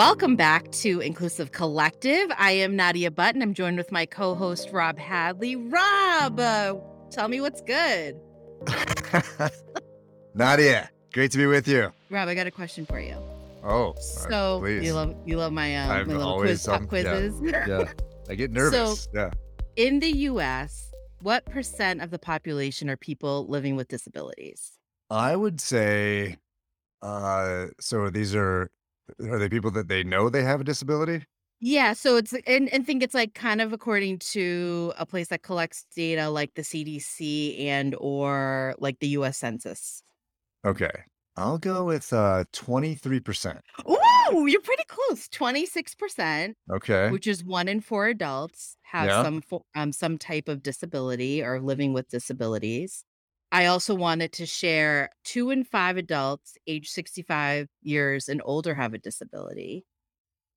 Welcome back to Inclusive Collective. I am Nadia Butt. I'm joined with my co host, Rob Hadley. Rob, uh, tell me what's good. Nadia, great to be with you. Rob, I got a question for you. Oh, so you love you love my, uh, my little quiz, pop um, quizzes. Yeah, yeah. I get nervous. yeah. In the U.S., what percent of the population are people living with disabilities? I would say, uh, so these are are they people that they know they have a disability? Yeah, so it's and and think it's like kind of according to a place that collects data like the CDC and or like the US Census. Okay. I'll go with uh 23%. Ooh, you're pretty close. 26%, Okay. which is one in four adults have Yeah. some um some type of disability or living with disabilities. I also wanted to share two in five adults age 65 years and older have a disability.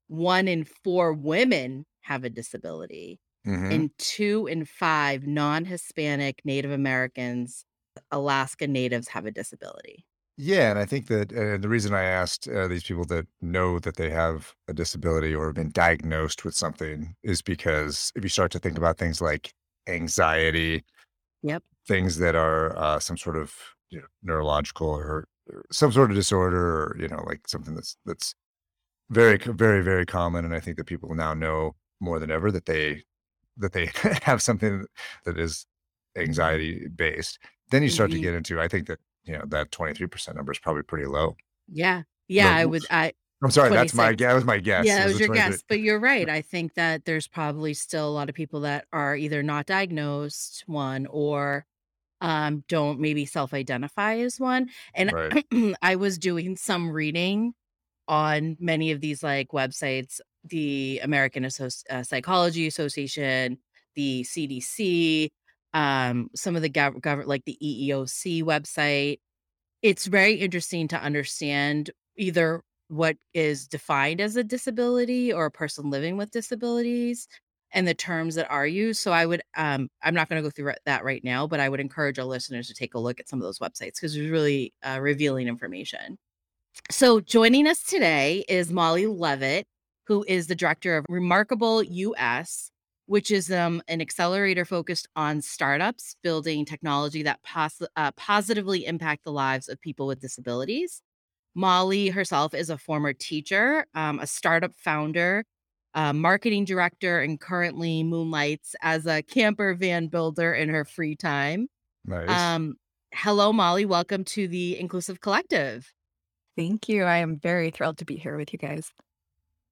One in four women have a disability. hmm and two in five non-Hispanic Native Americans, Alaska Natives have a disability. Yeah, and I think that uh, the reason I asked uh, these people that know that they have a disability or have been diagnosed with something is because if you start to think about things like anxiety, Yep. Things that are uh, some sort of you know, neurological or, or some sort of disorder, or you know, like something that's that's very, very, very common. And I think that people now know more than ever that they that they have something that is anxiety based. Then you start to Mhm. get into, I think that you know that twenty three percent number is probably pretty low. Yeah. Yeah, No, I would I I'm sorry, that's my guess. That was my guess. yeah, that was was your 23 guess, but you're right. I think that there's probably still a lot of people that are either not diagnosed, one, or um don't maybe self-identify as one. And Right. I was doing some reading on many of these like websites, the American Associ- uh, Psychology Association, the CDC, um, some of the gov- gov- like the EEOC website. It's very interesting to understand either what is defined as a disability or a person living with disabilities and the terms that are used. So I would um I'm not going to go through that right now, but I would encourage our listeners to take a look at some of those websites because there's really uh, revealing information. So, joining us today is Molly Levitt, who is the director of Remarkable US, which is um, an accelerator focused on startups building technology that pos- uh, positively impact the lives of people with disabilities. Molly herself is a former teacher, um, a startup founder, a marketing director, and currently moonlights as a camper van builder in her free time. Nice. Um, hello, Molly. Welcome to the Inclusive Collective. Thank you. I am very thrilled to be here with you guys.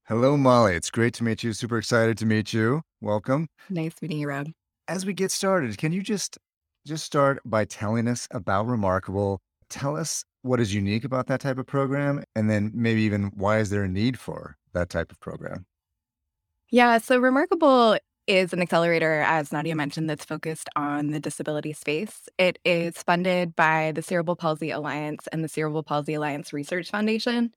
Hello, Molly. It's great to meet you. Super excited to meet you. Welcome. Nice meeting you, Rob. As we get started, can you just just start by telling us about Remarkable? Tell us what is unique about that type of program, and then maybe even why is there a need for that type of program? Yeah, so Remarkable is an accelerator, as Nadia mentioned, that's focused on the disability space. It is funded by the Cerebral Palsy Alliance and the Cerebral Palsy Alliance Research Foundation.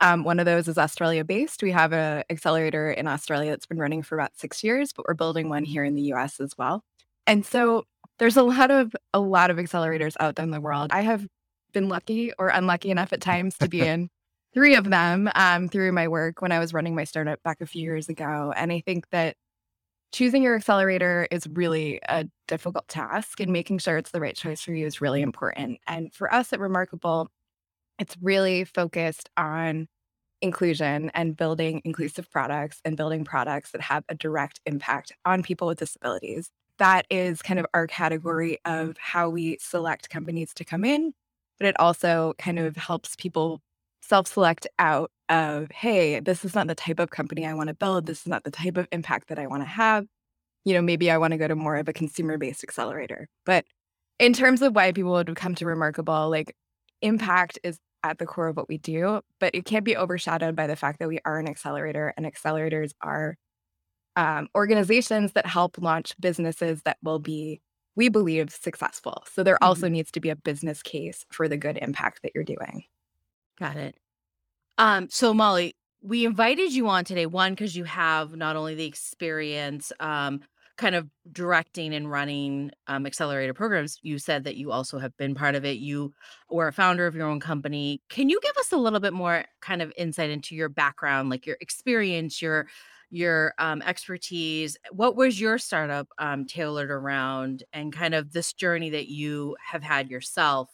Um, one of those is Australia based. We have an accelerator in Australia that's been running for about six years, but we're building one here in the US as well. And so there's a lot of a lot of accelerators out there in the world. I have been lucky or unlucky enough at times to be in three of them um, through my work when I was running my startup back a few years ago. And I think that choosing your accelerator is really a difficult task, and making sure it's the right choice for you is really important. And for us at Remarkable, it's really focused on inclusion and building inclusive products and building products that have a direct impact on people with disabilities. That is kind of our category of how we select companies to come in, but it also kind of helps people self select out of, hey, this is not the type of company I want to build. This is not the type of impact that I want to have. You know, maybe I want to go to more of a consumer based accelerator. But in terms of why people would come to Remarkable, like impact is at the core of what we do, but it can't be overshadowed by the fact that we are an accelerator and accelerators are um, organizations that help launch businesses that will be, we believe, successful. So there also needs to be a business case for the good impact that you're doing. Got it. Um, so Molly, we invited you on today, one, because you have not only the experience um kind of directing and running um, accelerator programs, you said that you also have been part of it. You were a founder of your own company. Can you give us a little bit more kind of insight into your background, like your experience, your your um, expertise? What was your startup um, tailored around, and kind of this journey that you have had yourself?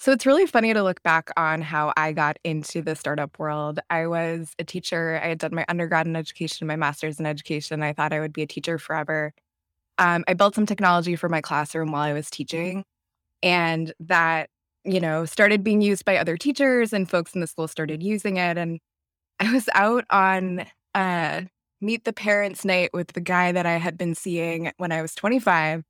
So it's really funny to look back on how I got into the startup world. I was a teacher. I had done my undergrad in education, my master's in education. I thought I would be a teacher forever. Um, I built some technology for my classroom while I was teaching, and that you know started being used by other teachers, and folks in the school started using it. And I was out on uh, meet the parents night with the guy that I had been seeing when I was 25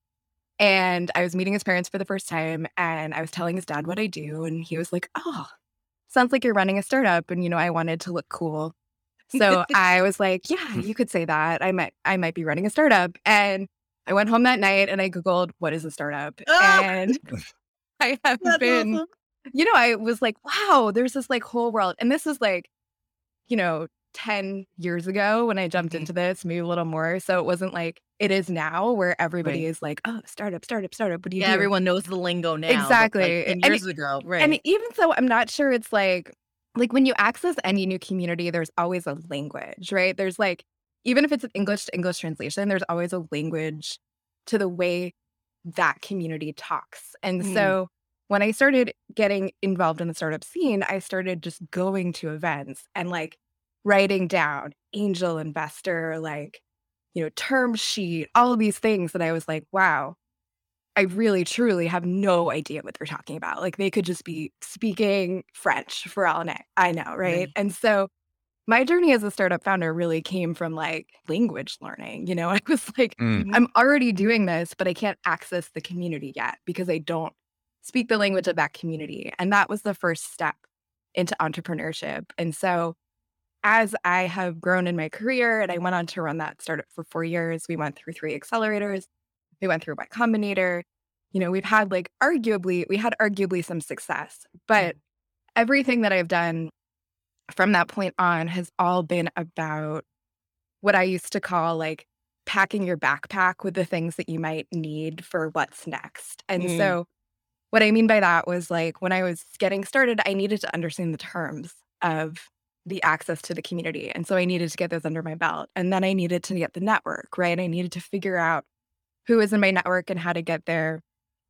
and I was meeting his parents for the first time and I was telling his dad what I do. And he was like, Oh, sounds like you're running a startup. And, you know, I wanted to look cool. So I was like, Yeah, you could say that. I might I might be running a startup. And I went home that night and I Googled what is a startup. Oh, And I have that's been, awesome. you know, I was like, wow, there's this like whole world. And this is like, you know, 10 years ago when I jumped Mhm. into this, maybe a little more. So it wasn't like it is now where everybody Right. is like, oh, startup, startup, startup. What do you Yeah, do? everyone knows the lingo now, but like Exactly. 10 And years ago, Right. and even so, I'm not sure it's like like when you access any new community, there's always a language, right? There's like even if it's an English to English translation, there's always a language to the way that community talks. And Mm, so when I started getting involved in the startup scene, I started just going to events and like writing down angel investor, like, you know, term sheet, all of these things that I was like, wow, I really truly have no idea what they're talking about. Like they could just be speaking French for all I I know, right? right. And so my journey as a startup founder really came from like language learning. You know, I was like, Mm. I'm already doing this, but I can't access the community yet because I don't speak the language of that community. And that was the first step into entrepreneurship. And so as I have grown in my career and I went on to run that startup for four years, we went through three accelerators, we went through Y Combinator. You know, we've had like arguably, we had arguably some success, but everything that I've done from that point on has all been about what I used to call like packing your backpack with the things that you might need for what's next. And Mm, so, what I mean by that was like when I was getting started, I needed to understand the terms of the access to the community. And so I needed to get those under my belt. And then I needed to get the network, right? I needed to figure out who was in my network and how to get there.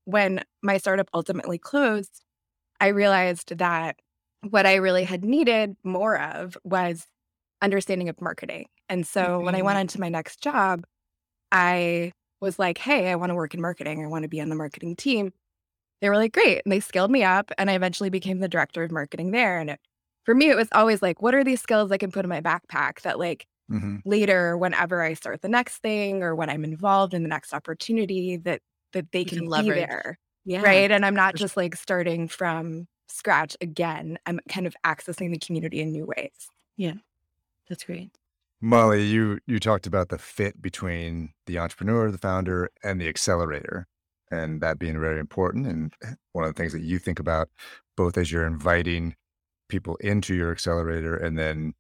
When my startup ultimately closed, I realized that what I really had needed more of was understanding of marketing. And so when I went mm-hmm. into my next job, I was like, hey, I want to work in marketing. I want to be on the marketing team. They were like, great. And they scaled me up. And I eventually became the director of marketing there. And it, for me, it was always like, what are these skills I can put in my backpack that, like, mhm. later, whenever I start the next thing or when I'm involved in the next opportunity, that that they You can can be leverage. there, Yeah, right? And I'm not just like starting from scratch again. I'm kind of accessing the community in new ways. Yeah, that's great. Molly, you you talked about the fit between the entrepreneur, the founder, and the accelerator, and that being very important. And one of the things that you think about, both as you're inviting people into your accelerator, and then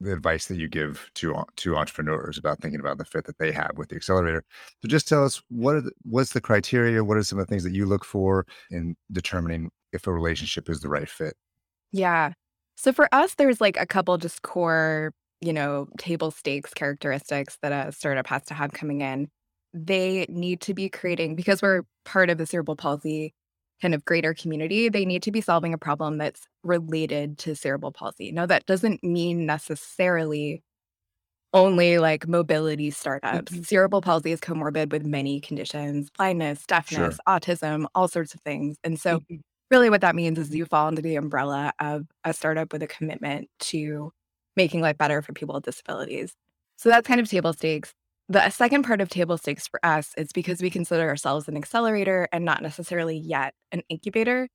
the advice that you give to to entrepreneurs about thinking about the fit that they have with the accelerator. So, just tell us what are the, what's the criteria? What are some of the things that you look for in determining if a relationship is the right fit? Yeah. So for us, there's like a couple just core, you know, table stakes characteristics that a startup has to have coming in. They need to be creating, because we're part of the cerebral palsy kind of greater community, they need to be solving a problem that's related to cerebral palsy. Now, that doesn't mean necessarily only like mobility startups. Mhm. Cerebral palsy is comorbid with many conditions, blindness, deafness, Sure. autism, all sorts of things. And so Mhm. really what that means is you fall under the umbrella of a startup with a commitment to making life better for people with disabilities. So that's kind of table stakes. The second part of table stakes for us is because we consider ourselves an accelerator and not necessarily yet an incubator.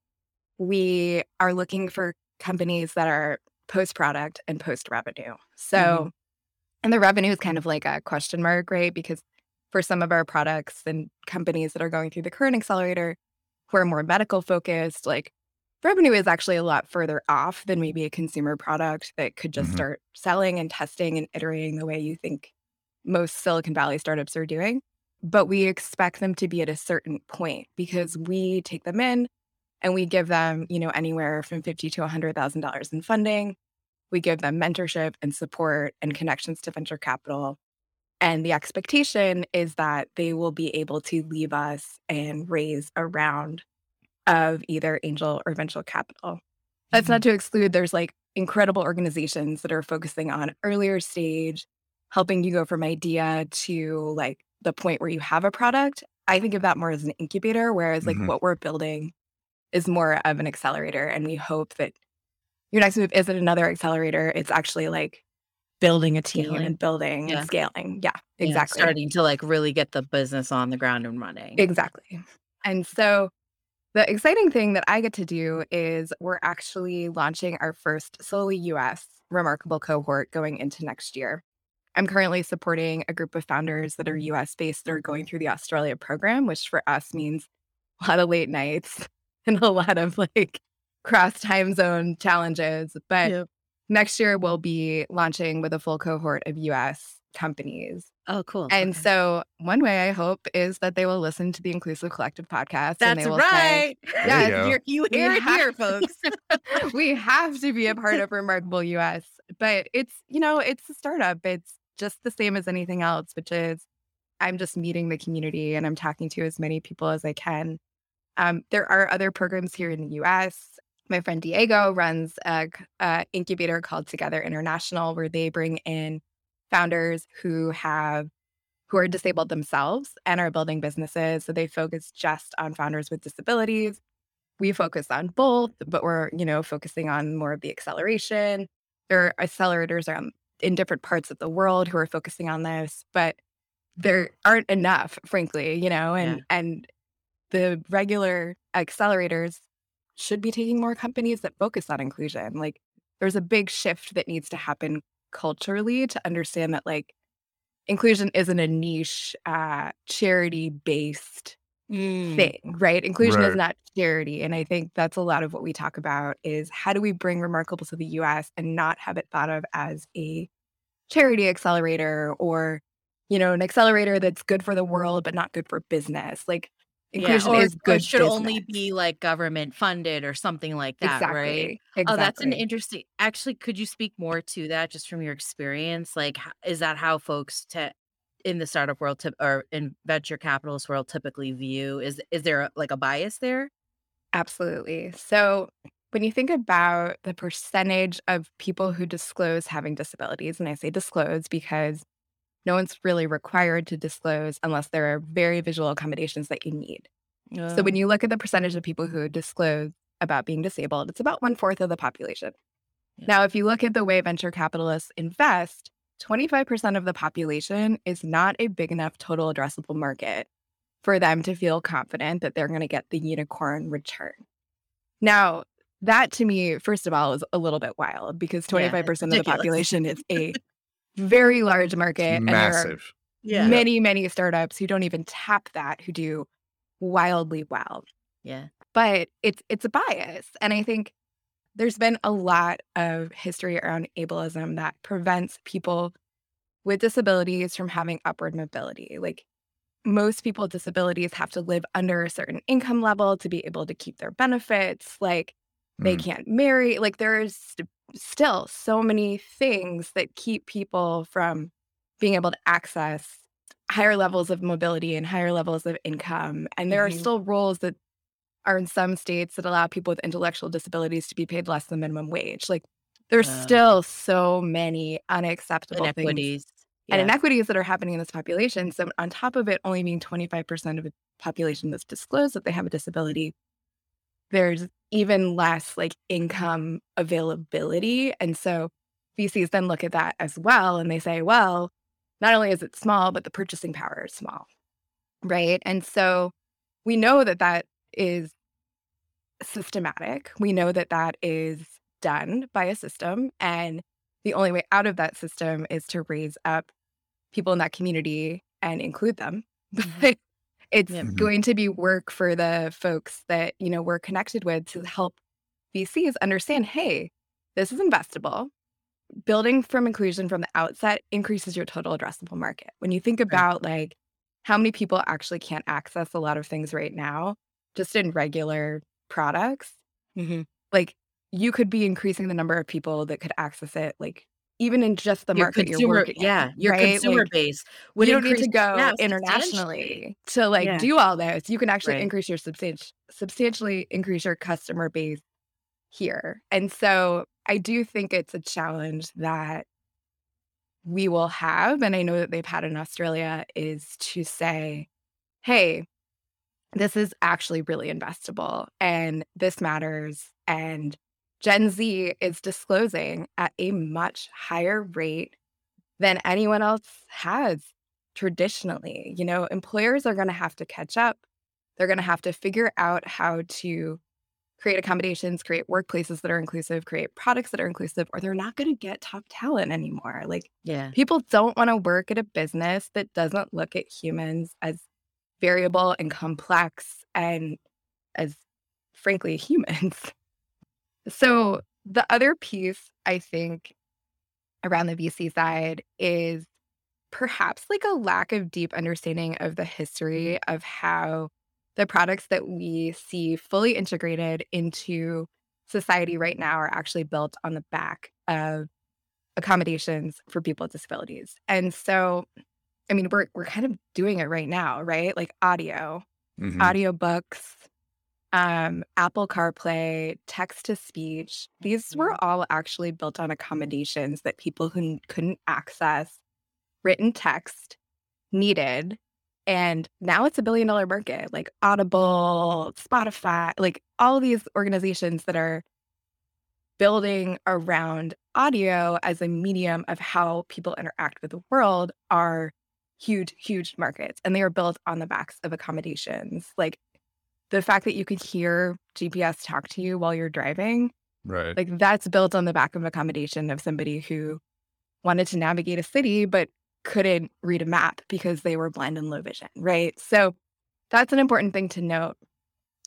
We are looking for companies that are post product and post revenue. So Mhm. and the revenue is kind of like a question mark, right? Because for some of our products and companies that are going through the current accelerator who are more medical focused, like revenue is actually a lot further off than maybe a consumer product that could just hmm start selling and testing and iterating the way you think most Silicon Valley startups are doing. But we expect them to be at a certain point because we take them in and we give them, you know, anywhere from fifty to hundred thousand dollars in funding. We give them mentorship and support and connections to venture capital. And the expectation is that they will be able to leave us and raise a round of either angel or venture capital. That's Mhm. not to exclude there's like incredible organizations that are focusing on earlier stage, helping you go from idea to like the point where you have a product. I think of that more as an incubator, whereas like Mhm. what we're building is more of an accelerator. And we hope that your next move isn't another accelerator. It's actually like building a team Scaling. and building Yeah. and scaling. Yeah, Yeah, exactly. starting to like really get the business on the ground and running. Exactly. And so the exciting thing that I get to do is we're actually launching our first solely US remarkable cohort going into next year. I'm currently supporting a group of founders that are US based that are going through the Australia program, which for us means a lot of late nights and a lot of like cross time zone challenges. But Yep. next year we'll be launching with a full cohort of US companies. Oh, cool. And Okay. so one way I hope is that they will listen to the Inclusive Collective podcast and That's they will right. There Yes, you. You're- you hear it here, folks. we have to be a part of Remarkable US. But it's, you know, it's a startup. It's just the same as anything else, which is I'm just meeting the community and I'm talking to as many people as I can. Um, there are other programs here in the US. My friend Diego runs a, c- a incubator called Together International, where they bring in founders who have who are disabled themselves and are building businesses. So they focus just on founders with disabilities. We focus on both, but we're, you know, focusing on more of the acceleration. There are accelerators around in different parts of the world who are focusing on this, but there aren't enough, frankly, you know, and Yeah. and the regular accelerators should be taking more companies that focus on inclusion. Like there's a big shift that needs to happen culturally to understand that like inclusion isn't a niche uh charity based Mm. thing, right? Inclusion is not charity. And I think that's a lot of what we talk about is how do we bring Remarkable to the US and not have it thought of as a charity accelerator or, you know, an accelerator that's good for the world but not good for business. Like Yeah, inclusion or, is or good. should only be like government funded or something like that, right? exactly. Exactly. Oh, that's an interesting. Actually, could you speak more to that just from your experience? Like, is that how folks te- in the startup world tip or in venture capitalist world typically view? Is is there a, like a bias there? Absolutely. So when you think about the percentage of people who disclose having disabilities, and I say disclose because no one's really required to disclose unless there are very visual accommodations that you need. So when oh. you look at the percentage of people who disclose about being disabled, it's about one fourth of the population. Yeah. Now, if you look at the way venture capitalists invest, 25% of the population is not a big enough total addressable market for them to feel confident that they're going to get the unicorn return. Now, that to me, first of all, is a little bit wild because 25% it's of the population is a very large market. and there are Massive. yeah, many, many startups who don't even tap that, who do wildly well. yeah, But it's it's a bias. And I think there's been a lot of history around ableism that prevents people with disabilities from having upward mobility. Like most people with disabilities have to live under a certain income level to be able to keep their benefits. Like they Mm. can't marry. Like there's st- still so many things that keep people from being able to access higher levels of mobility and higher levels of income. And there Mhm. are still roles that are in some states that allow people with intellectual disabilities to be paid less than minimum wage. Like there's Uh. still so many unacceptable things inequities. and inequities that are happening in this population. So, on top of it only being 25% of the population that's disclosed that they have a disability, there's even less like income availability. And so, VCs then look at that as well and they say, well, not only is it small, but the purchasing power is small. Right. And so, we know that that is systematic. We know that that is done by a system. And the only way out of that system is to raise up people in that community and include them. Mhm. But it's Yep. Mhm. going to be work for the folks that, you know, we're connected with to help VCs understand, hey, this is investable. building from inclusion from the outset increases your total addressable market. When you think about like how many people actually can't access a lot of things right now, just in regular products, Mhm. like you could be increasing the number of people that could access it, like even in just the Your market you're consumer working in, yeah, your right? consumer Like base would you don't need to go yeah, internationally to like Yeah. do all this. You can actually Right. increase your substantial substantially increase your customer base here. And so I do think it's a challenge that we will have, and I know that they've had in Australia, is to say, hey, this is actually really investable and this matters. And Gen Z is disclosing at a much higher rate than anyone else has traditionally. You know, employers are going to have to catch up. They're going to have to figure out how to create accommodations, create workplaces that are inclusive, create products that are inclusive, or they're not going to get top talent anymore. Like, Yeah. people don't want to work at a business that doesn't look at humans as variable and complex and as frankly humans. So, the other piece I think around the VC side is perhaps like a lack of deep understanding of the history mm-hmm. of how the products that we see fully integrated into society right now are actually built on the back of accommodations for people with disabilities. And so, I mean, we're we're kind of doing it right now, right? Like audio, Mhm. audiobooks, um, Apple CarPlay, text to speech. These were all actually built on accommodations that people who couldn't access written text needed. And now it's a billion dollar market, like Audible, Spotify, like all these organizations that are building around audio as a medium of how people interact with the world are huge, huge markets. And they are built on the backs of accommodations. Like the fact that you could hear GPS talk to you while you're driving, Right. like that's built on the back of accommodation of somebody who wanted to navigate a city but couldn't read a map because they were blind and low vision, right? So that's an important thing to note.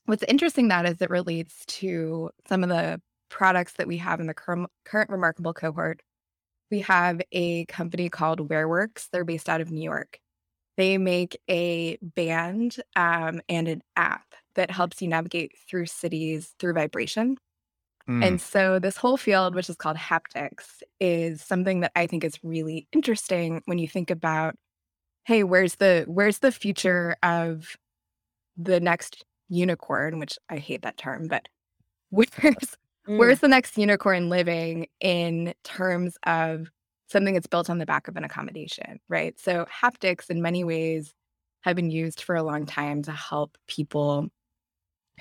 What's interesting that as it relates to some of the products that we have in the current, current remarkable cohort, we have a company called Wearworks. They're based out of New York. They make a band um, and an app that helps you navigate through cities through vibration. Mm. And so this whole field, which is called haptics, is something that I think is really interesting when you think about, hey, where's the where's the future of the next unicorn, which I hate that term, but where's Mm. where's the next unicorn living in terms of something that's built on the back of an accommodation, right? So haptics in many ways have been used for a long time to help people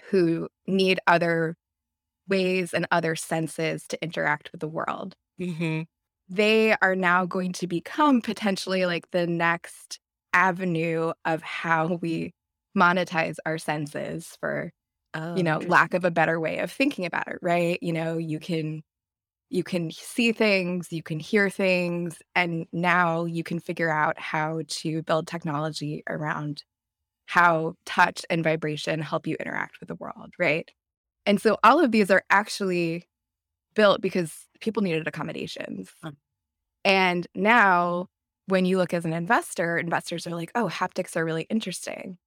who need other ways and other senses to interact with the world. Mhm. They are now going to become potentially like the next avenue of how we monetize our senses for Oh, you know lack of a better way of thinking about it right? You know you can you can see things you can hear things and now you can figure out how to build technology around how touch and vibration help you interact with the world right? And so all of these are actually built because people needed accommodations. Mm. and now when you look as an investor investors are like oh haptics are really interesting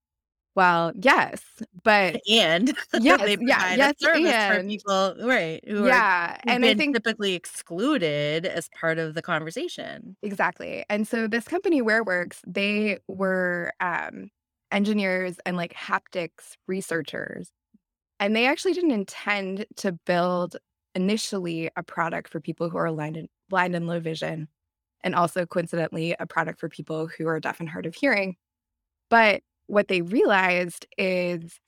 well yes but and Yes, they yeah, yes, a service for and- people right who yeah who've and i think typically excluded as part of the conversation. exactly and so this company wearworks they were um engineers and like haptics researchers and they actually didn't intend to build initially a product for people who are blind and blind and low vision and also coincidentally a product for people who are deaf and hard of hearing but what they realized is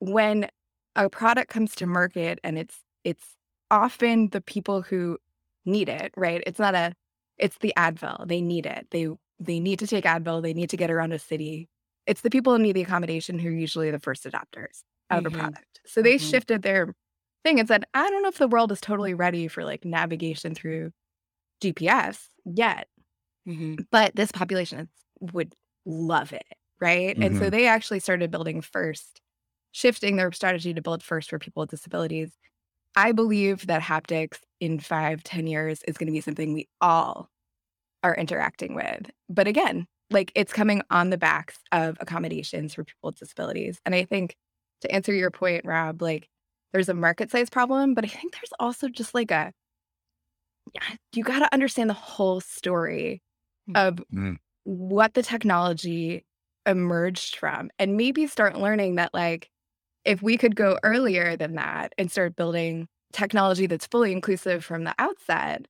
when a product comes to market and it's it's often the people who need it right it's not a it's the advil they need it they they need to take advil they need to get around a city it's the people who need the accommodation who are usually the first adopters of Mhm. a product so they Mhm. shifted their thing and said i don't know if the world is totally ready for like navigation through gps yet Mhm. but this population would love it right and so Mhm. they actually started building first shifting their strategy to build first for people with disabilities i believe that haptics in five, ten years is going to be something we all are interacting with. But again, like it's coming on the backs of accommodations for people with disabilities. And I think to answer your point, Rob, like there's a market size problem, but I think there's also just like a you got to understand the whole story mm. of mm. what the technology emerged from and maybe start learning that like if we could go earlier than that and start building technology that's fully inclusive from the outset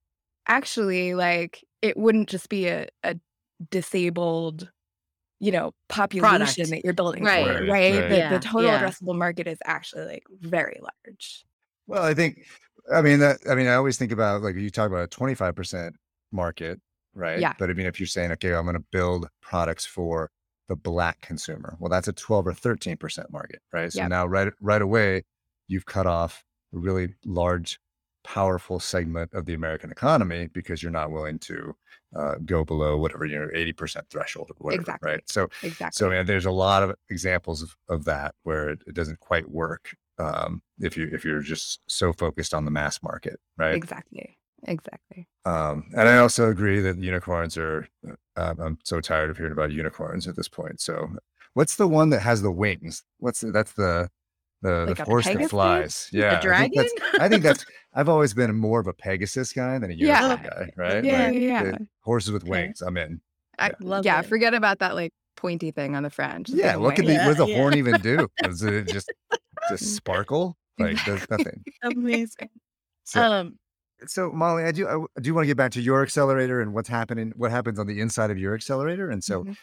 actually like it wouldn't just be a, a disabled you know population Product. that you're building right for, right, right? right. The, yeah. the total yeah. addressable market is actually like very large well i think i mean that i mean i always think about like you talk about a 25% market right yeah but i mean if you're saying okay i'm going to build products for the black consumer. Well that's a 12 or 13% market right? So yep. now right right away you've cut off a really large powerful segment of the American economy because you're not willing to uh, go below whatever your 80% threshold or whatever exactly. right? So exactly. so man, there's a lot of examples of, of that where it, it doesn't quite work um, if you if you're just so focused on the mass market right? Exactly exactly um, and i also agree that unicorns are uh, i'm so tired of hearing about unicorns at this point so what's the one that has the wings what's the, that's the the, like the horse that flies. Yeah. A dragon? I think, I think, that's, I've always been more of a Pegasus guy than a unicorn Yeah. guy, right? Yeah, Like, yeah. horses with Okay. wings. I'm in. I, Yeah. Love yeah it. forget about that like pointy thing on the fringe. Yeah. give What could away. the, what does the Yeah, horn even do? Does it just, just sparkle? Like there's nothing. Amazing. So, um, so Molly, I do, I do want to get back to your accelerator and what's happening, what happens on the inside of your accelerator. And so, Mhm.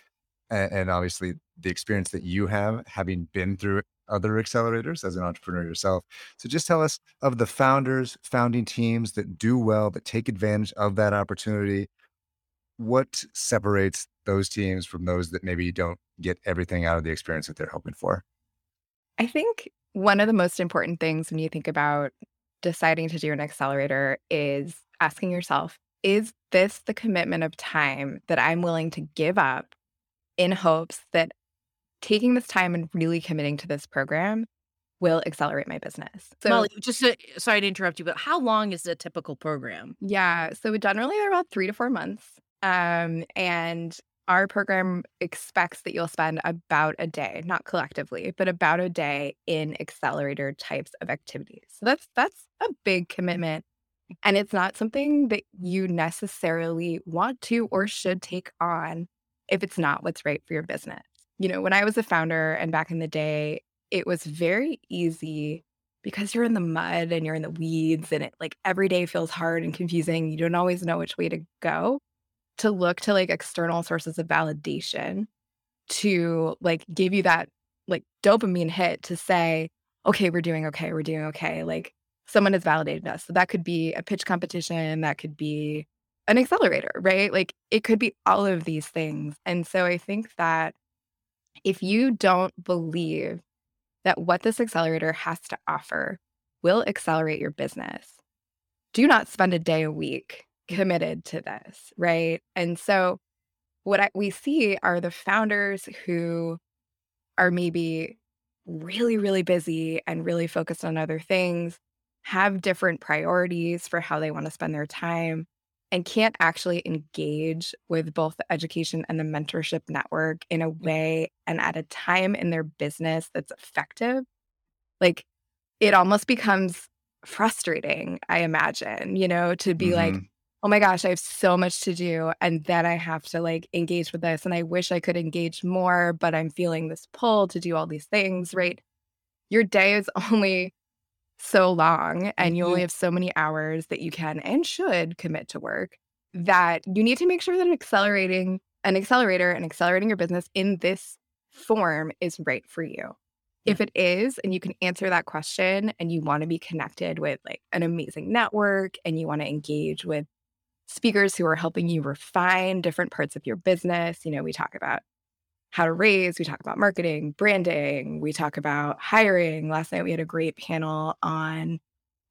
and, and obviously the experience that you have having been through other accelerators as an entrepreneur yourself. So just tell us of the founders, founding teams that do well, that take advantage of that opportunity. What separates those teams from those that maybe don't get everything out of the experience that they're hoping for? I think one of the most important things when you think about deciding to do an accelerator is asking yourself, is this the commitment of time that I'm willing to give up in hopes that taking this time and really committing to this program will accelerate my business? So, Molly, just so, sorry to interrupt you, but how long is a typical program? yeah, so generally they're about three to four months. Um, and our program expects that you'll spend about a day, not collectively, but about a day in accelerator types of activities. So that's that's a big commitment. And it's not something that you necessarily want to or should take on if it's not what's right for your business. You know, when I was a founder and back in the day, it was very easy because you're in the mud and you're in the weeds and it like every day feels hard and confusing. You don't always know which way to go to look to like external sources of validation to like give you that like dopamine hit to say, okay, we're doing okay, we're doing okay. Like someone has validated us. So that could be a pitch competition, that could be an accelerator, right? Like it could be all of these things. And so I think that if you don't believe that what this accelerator has to offer will accelerate your business, do not spend a day a week committed to this, right? And so what I, we see are the founders who are maybe really, really busy and really focused on other things, have different priorities for how they want to spend their time, and can't actually engage with both the education and the mentorship network in a way and at a time in their business that's effective. Like it almost becomes frustrating, I imagine, you know, to be like, Mhm. Oh my gosh, I have so much to do. And then I have to like engage with this. And I wish I could engage more, but I'm feeling this pull to do all these things, right? Your day is only so long and you only mm-hmm. have so many hours that you can and should commit to work that you need to make sure that an accelerating an accelerator and accelerating your business in this form is right for you. If it is, and you can answer that question and you want to be connected with like an amazing network and you want to engage with speakers who are helping you refine different parts of your business, you know, we talk about how to raise, we talk about marketing, branding, we talk about hiring. Last night we had a great panel on,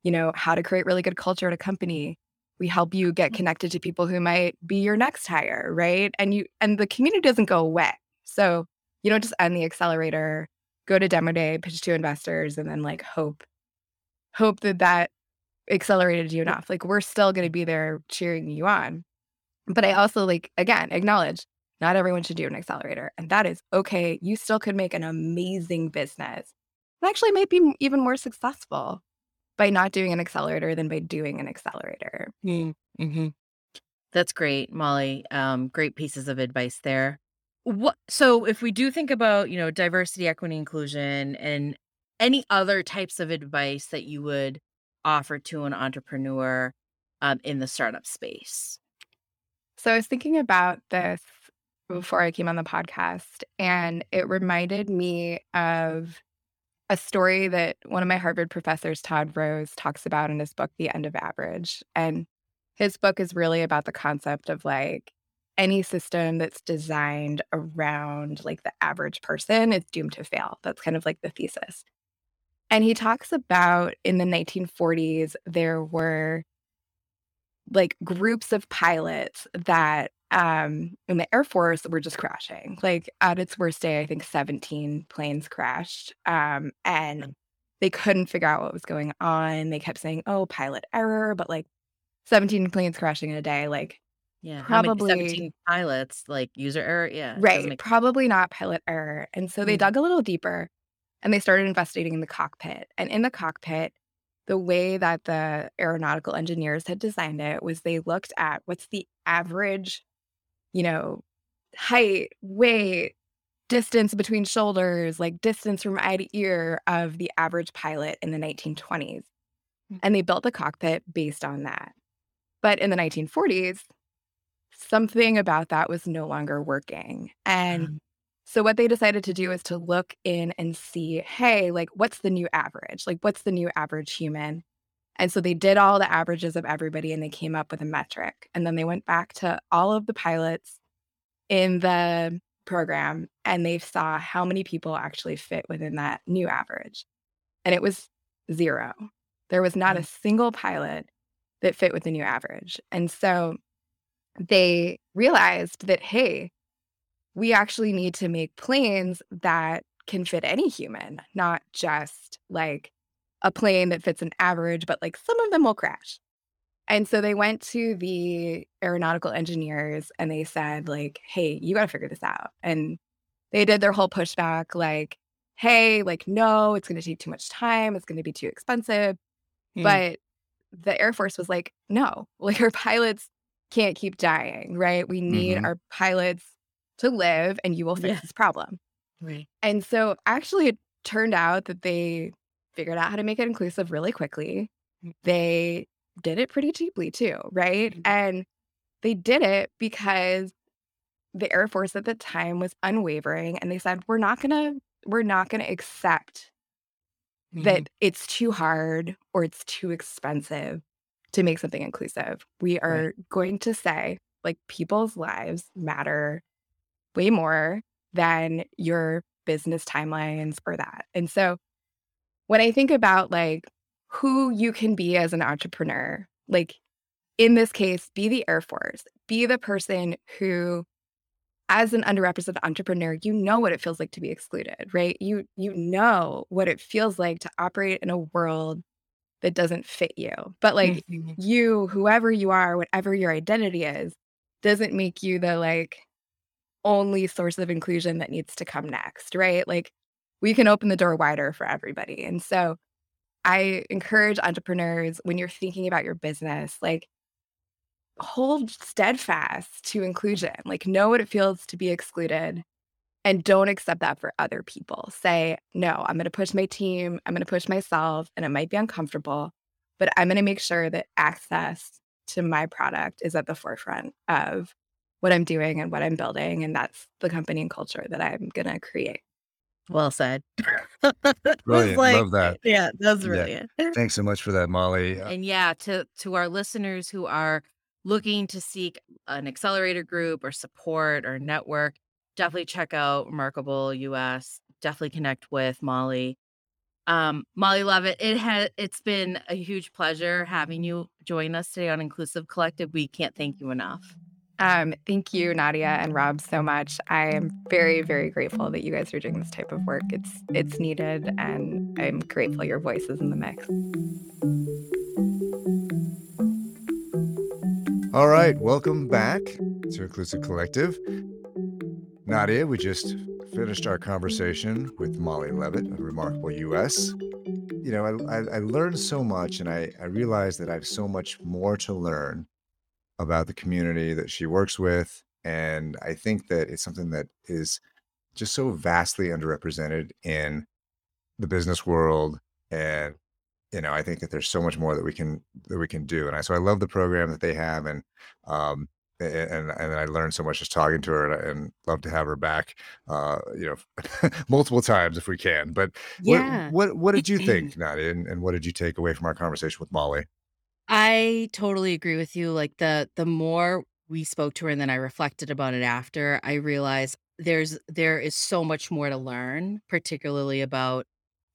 you know, how to create really good culture at a company. We help you get mm-hmm. connected to people who might be your next hire, right? And you and the community doesn't go away. So you don't just end the accelerator, go to demo day, pitch to investors, and then like hope, hope that that accelerated you enough. Like we're still going to be there cheering you on. But I also like again acknowledge not everyone should do an accelerator, and that is okay. You still could make an amazing business. It actually might be even more successful by not doing an accelerator than by doing an accelerator. Mm-hmm. That's great, Molly. Um, great pieces of advice there. What so if we do think about, you know, diversity, equity, inclusion and any other types of advice that you would offer to an entrepreneur um, in the startup space? So I was thinking about this before I came on the podcast, and it reminded me of a story that one of my Harvard professors, Todd Rose, talks about in his book, The End of Average. And his book is really about the concept of like any system that's designed around like the average person is doomed to fail. That's kind of like the thesis. And he talks about in the 1940s, there were like groups of pilots that um in the Air Force were just crashing. Like at its worst day, I think 17 planes crashed. Um, and they couldn't figure out what was going on. They kept saying, oh, pilot error, but like 17 planes crashing in a day, like Yeah, how many probably 17 pilots, like user error? Yeah, right, make probably not pilot error. And so they Mm. dug a little deeper and they started investigating the cockpit. And in the cockpit, the way that the aeronautical engineers had designed it was they looked at what's the average, you know, height, weight, distance between shoulders, like distance from eye to ear of the average pilot in the 1920s. Mm. And they built the cockpit based on that. But in the 1940s, something about that was no longer working. And Um, so what they decided to do is to look in and see, hey, like what's the new average? Like what's the new average human? And so they did all the averages of everybody and they came up with a metric. And then they went back to all of the pilots in the program and they saw how many people actually fit within that new average. And it was zero. There was not a mm. single pilot that fit with the new average. And so they realized that, hey, we actually need to make planes that can fit any human, not just like a plane that fits an average, but like some of them will crash. And so they went to the aeronautical engineers and they said, like, hey, you got to figure this out. And they did their whole pushback, like, hey, like, no, it's going to take too much time. It's going to be too expensive. Mm. But the Air Force was like, no, like, our pilots can't keep dying, right? We need Mhm. our pilots to live and you will fix Yeah. this problem. Right. And so actually, it turned out that they figured out how to make it inclusive really quickly. Mm. They did it pretty cheaply too, right? Mhm. And they did it because the Air Force at the time was unwavering and they said, we're not going to we're not going to accept Mhm. that it's too hard or it's too expensive to make something inclusive. We are going to say like people's lives matter way more than your business timelines or that. And so when I think about like who you can be as an entrepreneur, like in this case, be the Air Force, be the person who as an underrepresented entrepreneur, you know what it feels like to be excluded, right? You you know what it feels like to operate in a world that doesn't fit you. But like Mhm. you, whoever you are, whatever your identity is, doesn't make you the like only source of inclusion that needs to come next, right? Like we can open the door wider for everybody. And so I encourage entrepreneurs when you're thinking about your business, like hold steadfast to inclusion. Like know what it feels to be excluded and don't accept that for other people. Say, no, I'm going to push my team, I'm going to push myself, and it might be uncomfortable, but I'm going to make sure that access to my product is at the forefront of what I'm doing and what I'm building. And that's the company and culture that I'm going to create. Well said. Brilliant. like- Love that. Yeah, that's was Yeah. brilliant. Thanks so much for that, Molly. Uh, And yeah, to to our listeners who are looking to seek an accelerator group or support or network, definitely check out Remarkable US. Definitely connect with Molly. Um, Molly Levitt, it It has. it's been a huge pleasure having you join us today on Inclusive Collective. We can't thank you enough. Um, thank you, Nadia and Rob, so much. I am very, very grateful that you guys are doing this type of work. It's it's needed, and I'm grateful your voice is in the mix. All right, welcome back to Inclusive Collective. Nadia, we just finished our conversation with Molly Levitt of Remarkable US. You know, I, I, I learned so much and I, I realized that I have so much more to learn about the community that she works with. And I think that it's something that is just so vastly underrepresented in the business world. And, you know, I think that there's so much more that we can that we can do. And I so I love the program that they have and um and and I learned so much just talking to her, and, and love to have her back, uh, you know, multiple times if we can. But Yeah. what what what did you think, Nadia, and, and what did you take away from our conversation with Molly? I totally agree with you. Like the the more we spoke to her and then I reflected about it after, I realized there's there is so much more to learn, particularly about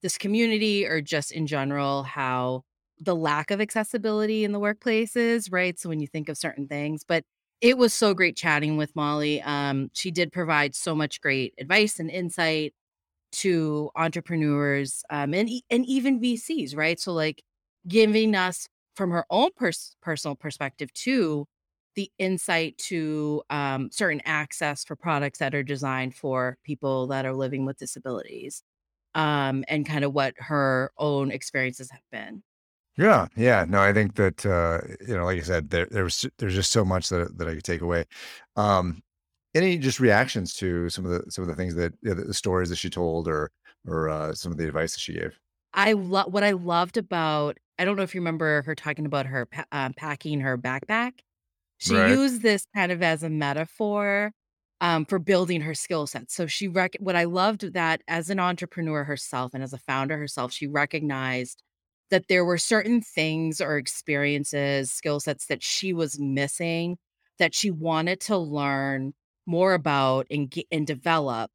this community or just in general how the lack of accessibility in the workplaces, right? So when you think of certain things, but it was so great chatting with Molly. Um, she did provide so much great advice and insight to entrepreneurs um, and and even VCs, right? So like giving us from her own pers- personal perspective too the insight to um, certain access for products that are designed for people that are living with disabilities um, and kind of what her own experiences have been. Yeah, yeah. No, I think that uh, you know, like I said, there there was there's just so much that that I could take away. Um, any just reactions to some of the some of the things that you know, the stories that she told or or uh, some of the advice that she gave? I love what I loved about. I don't know if you remember her talking about her pa- um, packing her backpack She Right. used this kind of as a metaphor, um, for building her skill set. So she rec what I loved that as an entrepreneur herself and as a founder herself, she recognized that there were certain things or experiences, skill sets that she was missing that she wanted to learn more about and ge and develop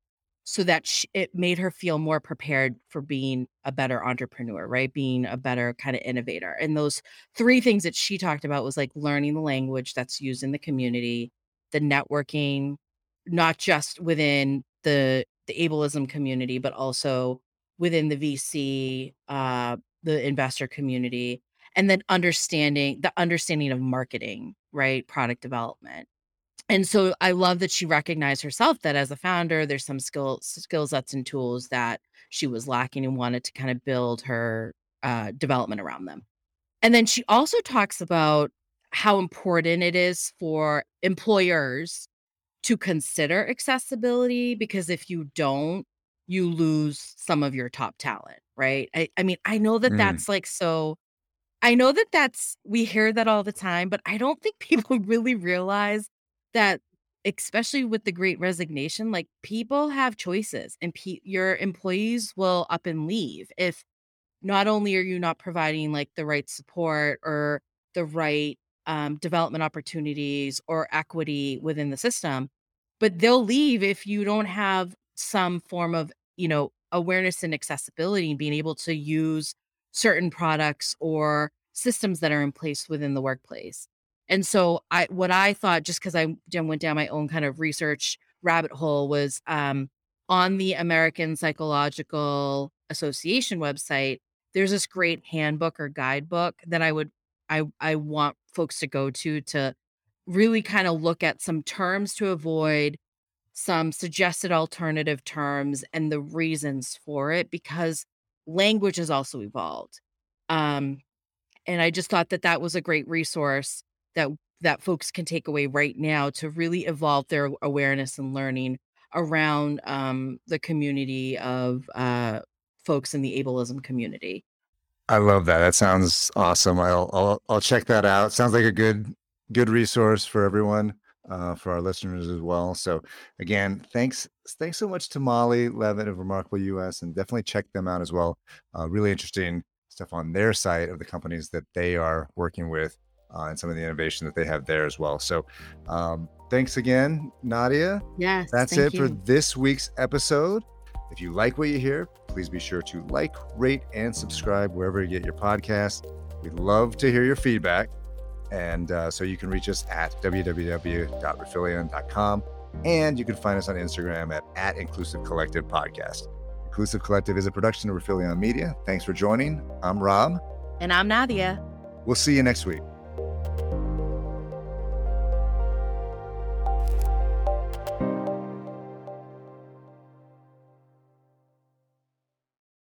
so that sh it made her feel more prepared for being a better entrepreneur, right? Being a better kinda innovator. And those 3 things that she talked about was, like, learning the language that's used in the community, the networking, not just within the the ableism community, but also within the VC, uh, the investor community, and then understanding the understanding of marketing, right? Product development. And so I love that she recognized herself that as a founder, there's some skill skill sets and tools that she was lacking and wanted to kind of build her, uh, development around them. And then she also talks about how important it is for employers to consider accessibility because if you don't, you lose some of your top talent, right? I I mean, I know that Mm, that's, like, so I know that that's we hear that all the time, but I don't think people really realize that, especially with the great resignation, like, people have choices and pe your employees will up and leave if not only are you not providing like the right support or the right um, development opportunities or equity within the system, but they'll leave if you don't have some form of, you know, awareness and accessibility and being able to use certain products or systems that are in place within the workplace. And so I what I thought just because I went down my own kind of research rabbit hole was um on the American Psychological Association website there's this great handbook or guidebook that I would I I want folks to go to to really kinda look at some terms to avoid, some suggested alternative terms, and the reasons for it because language has also evolved. Um, and I just thought that that was a great resource that that folks can take away right now to really evolve their awareness and learning around, um, the community of, uh, folks in the ableism community. I love that. That sounds awesome. I'll I'll I'll check that out. Sounds like a good good resource for everyone, uh, for our listeners as well. So again, thanks thanks so much to Molly Levitt of Remarkable US, and definitely check them out as well. Uh, really interesting stuff on their site of the companies that they are working with, uh, and some of the innovation that they have there as well. So um, thanks again, Nadia. Yes, That's it for this week's episode. If you like what you hear, please be sure to like, rate, and subscribe wherever you get your podcasts. We'd love to hear your feedback. And uh, so you can reach us at www.rifelion.com. And you can find us on Instagram at, at Inclusive Collective Podcast. Inclusive Collective is a production of Rifelion Media. Thanks for joining. I'm Rob. And I'm Nadia. We'll see you next week.